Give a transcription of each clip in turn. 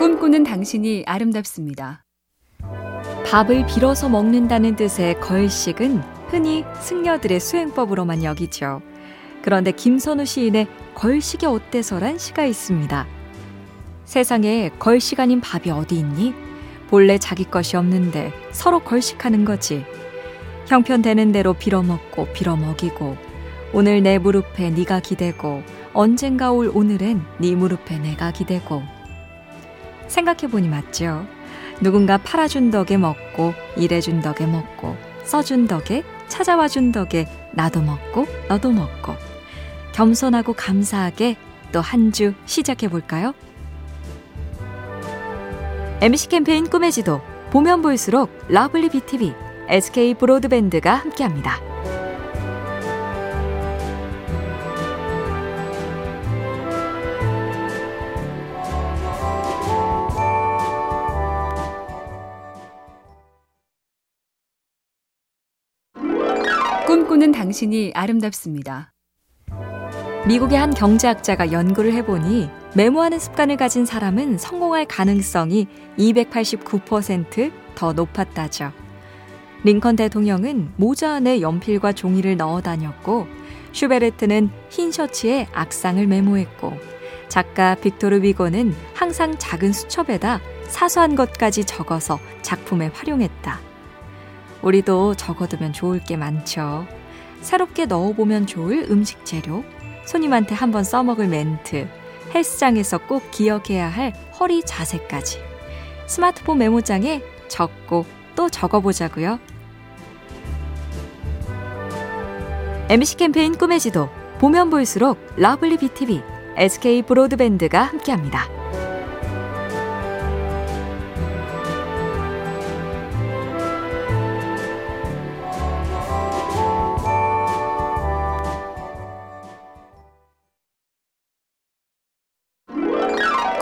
꿈꾸는 당신이 아름답습니다. 밥을 빌어서 먹는다는 뜻의 걸식은 흔히 승려들의 수행법으로만 여기죠. 그런데 김선우 시인의 걸식이 어때서란 시가 있습니다. 세상에 걸식 아닌 밥이 어디 있니? 본래 자기 것이 없는데 서로 걸식하는 거지. 형편되는 대로 빌어먹고 빌어먹이고 오늘 내 무릎에 네가 기대고 언젠가 올 오늘엔 네 무릎에 내가 기대고 생각해보니 맞죠. 누군가 팔아준 덕에 먹고 일해준 덕에 먹고 써준 덕에 찾아와준 덕에 나도 먹고 너도 먹고 겸손하고 감사하게 또 한 주 시작해볼까요? MC 캠페인 꿈의 지도 보면 볼수록 lovely BTV, SK 브로드밴드가 함께합니다. 꿈꾸는 당신이 아름답습니다. 미국의 한 경제학자가 연구를 해보니 메모하는 습관을 가진 사람은 성공할 가능성이 289%더 높았다죠. 링컨 대통령은 모자 안에 연필과 종이를 넣어 다녔고, 슈베르트는 흰 셔츠에 악상을 메모했고, 작가 빅토르 위고는 항상 작은 수첩에다 사소한 것까지 적어서 작품에 활용했다. 우리도 적어두면 좋을 게 많죠. 새롭게 넣어보면 좋을 음식 재료, 손님한테 한번 써먹을 멘트, 헬스장에서 꼭 기억해야 할 허리 자세까지. 스마트폰 메모장에 적고 또 적어보자고요. MBC 캠페인 꿈의 지도 보면 볼수록 lovely BTV, SK 브로드밴드가 함께합니다.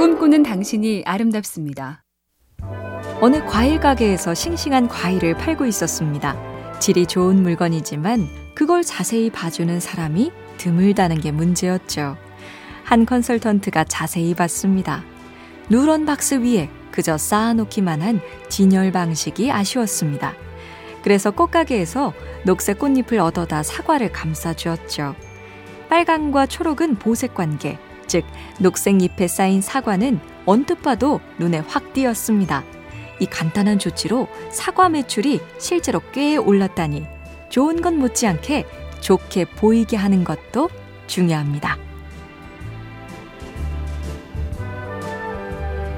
꿈꾸는 당신이 아름답습니다. 어느 과일 가게에서 싱싱한 과일을 팔고 있었습니다. 질이 좋은 물건이지만 그걸 자세히 봐주는 사람이 드물다는 게 문제였죠. 한 컨설턴트가 자세히 봤습니다. 누런 박스 위에 그저 쌓아놓기만 한 진열 방식이 아쉬웠습니다. 그래서 꽃가게에서 녹색 꽃잎을 얻어다 사과를 감싸주었죠. 빨강과 초록은 보색 관계, 즉 녹색 잎에 쌓인 사과는 언뜻 봐도 눈에 확 띄었습니다. 이 간단한 조치로 사과 매출이 실제로 꽤 올랐다니 좋은 건 못지않게 좋게 보이게 하는 것도 중요합니다.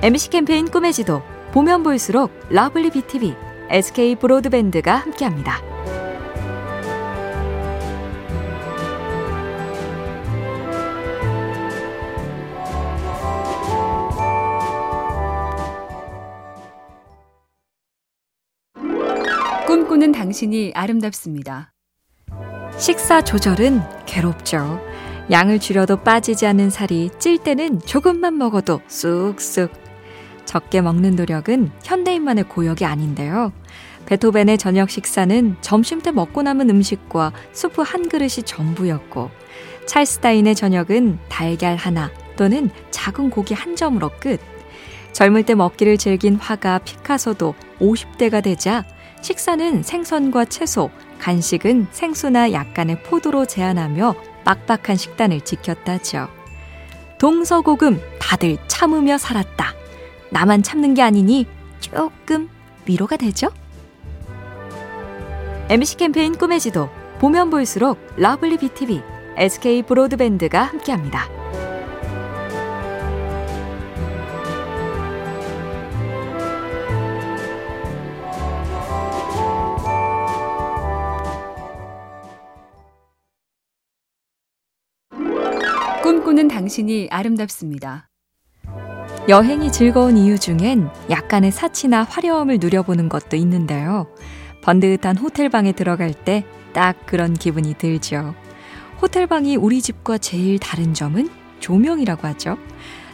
MBC 캠페인 꿈의 지도 보면 볼수록 lovely BTV, SK 브로드밴드가 함께합니다. 당신이 아름답습니다. 식사 조절은 괴롭죠. 양을 줄여도 빠지지 않는 살이 찔 때는 조금만 먹어도 쑥쑥. 적게 먹는 노력은 현대인만의 고역이 아닌데요. 베토벤의 저녁 식사는 점심 때 먹고 남은 음식과 수프 한 그릇이 전부였고, 찰스타인의 저녁은 달걀 하나 또는 작은 고기 한 점으로 끝. 젊을 때 먹기를 즐긴 화가 피카소도 50대가 되자 식사는 생선과 채소, 간식은 생수나 약간의 포도로 제한하며 빡빡한 식단을 지켰다죠. 동서고금 다들 참으며 살았다. 나만 참는 게 아니니 조금 위로가 되죠? MBC 캠페인 꿈의 지도 보면 볼수록 lovely BTV, SK 브로드밴드가 함께합니다. 꿈꾸는 당신이 아름답습니다. 여행이 즐거운 이유 중엔 약간의 사치나 화려함을 누려보는 것도 있는데요. 번듯한 호텔방에 들어갈 때 딱 그런 기분이 들죠. 호텔방이 우리 집과 제일 다른 점은 조명이라고 하죠.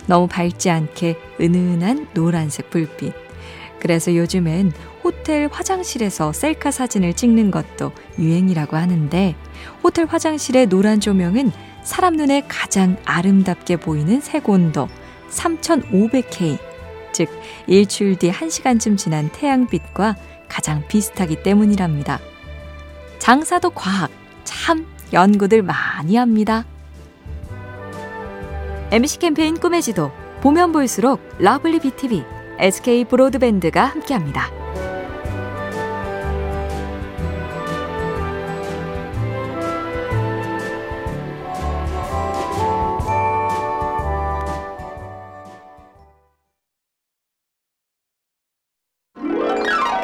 너무 밝지 않게 은은한 노란색 불빛. 그래서 요즘엔 호텔 화장실에서 셀카 사진을 찍는 것도 유행이라고 하는데 호텔 화장실의 노란 조명은 사람 눈에 가장 아름답게 보이는 색온도 3500K. 즉 일출 뒤 1시간쯤 지난 태양빛과 가장 비슷하기 때문이랍니다. 장사도 과학, 참 연구들 많이 합니다. MBC 캠페인 꿈의 지도 보면 볼수록 lovely BTV, SK 브로드밴드가 함께합니다.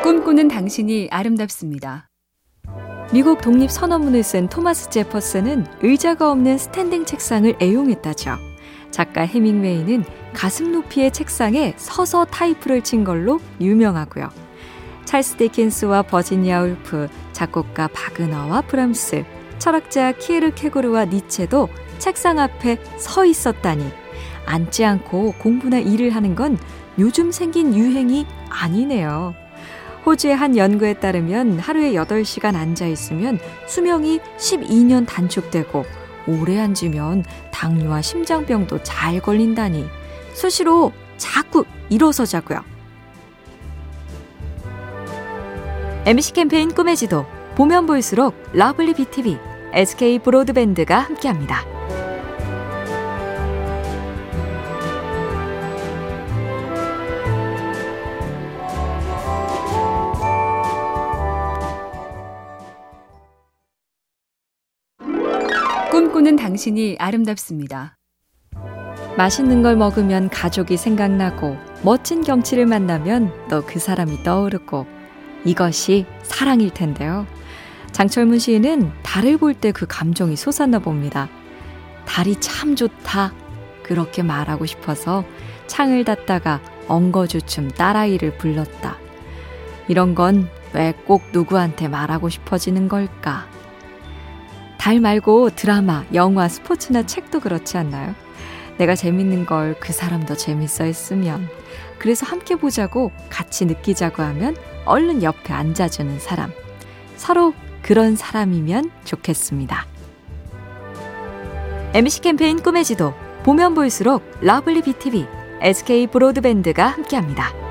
꿈꾸는 당신이 아름답습니다. 미국 독립 선언문을 쓴 토마스 제퍼슨은 의자가 없는 standing 책상을 애용했다죠. 작가 헤밍웨이는 가슴 높이의 책상에 서서 타이프를 친 걸로 유명하고요. 찰스 디킨스와 버지니아 울프, 작곡가 바그너와 브람스, 철학자 키에르케고르와 니체도 책상 앞에 서 있었다니 앉지 않고 공부나 일을 하는 건 요즘 생긴 유행이 아니네요. 호주의 한 연구에 따르면 하루에 8시간 앉아 있으면 수명이 12년 단축되고 오래 앉으면 당뇨와 심장병도 잘 걸린다니 수시로 자꾸 일어서자고요. MBC 캠페인 꿈의 지도 보면 볼수록 lovely BTV, SK 브로드밴드가 함께합니다. 당신이 아름답습니다. 맛있는 걸 먹으면 가족이 생각나고 멋진 경치를 만나면 또 그 사람이 떠오르고 이것이 사랑일 텐데요. 장철문 시인은 달을 볼 때 그 감정이 솟았나 봅니다. 달이 참 좋다. 그렇게 말하고 싶어서 창을 닫다가 엉거주춤 딸아이를 불렀다. 이런 건 왜 꼭 누구한테 말하고 싶어지는 걸까? 달 말고 드라마, 영화, 스포츠나 책도 그렇지 않나요? 내가 재밌는 걸 그 사람도 재밌어 했으면, 그래서 함께 보자고 같이 느끼자고 하면 얼른 옆에 앉아주는 사람. 서로 그런 사람이면 좋겠습니다. MBC 캠페인 꿈의 지도, 보면 볼수록 lovely BTV, SK 브로드밴드가 함께합니다.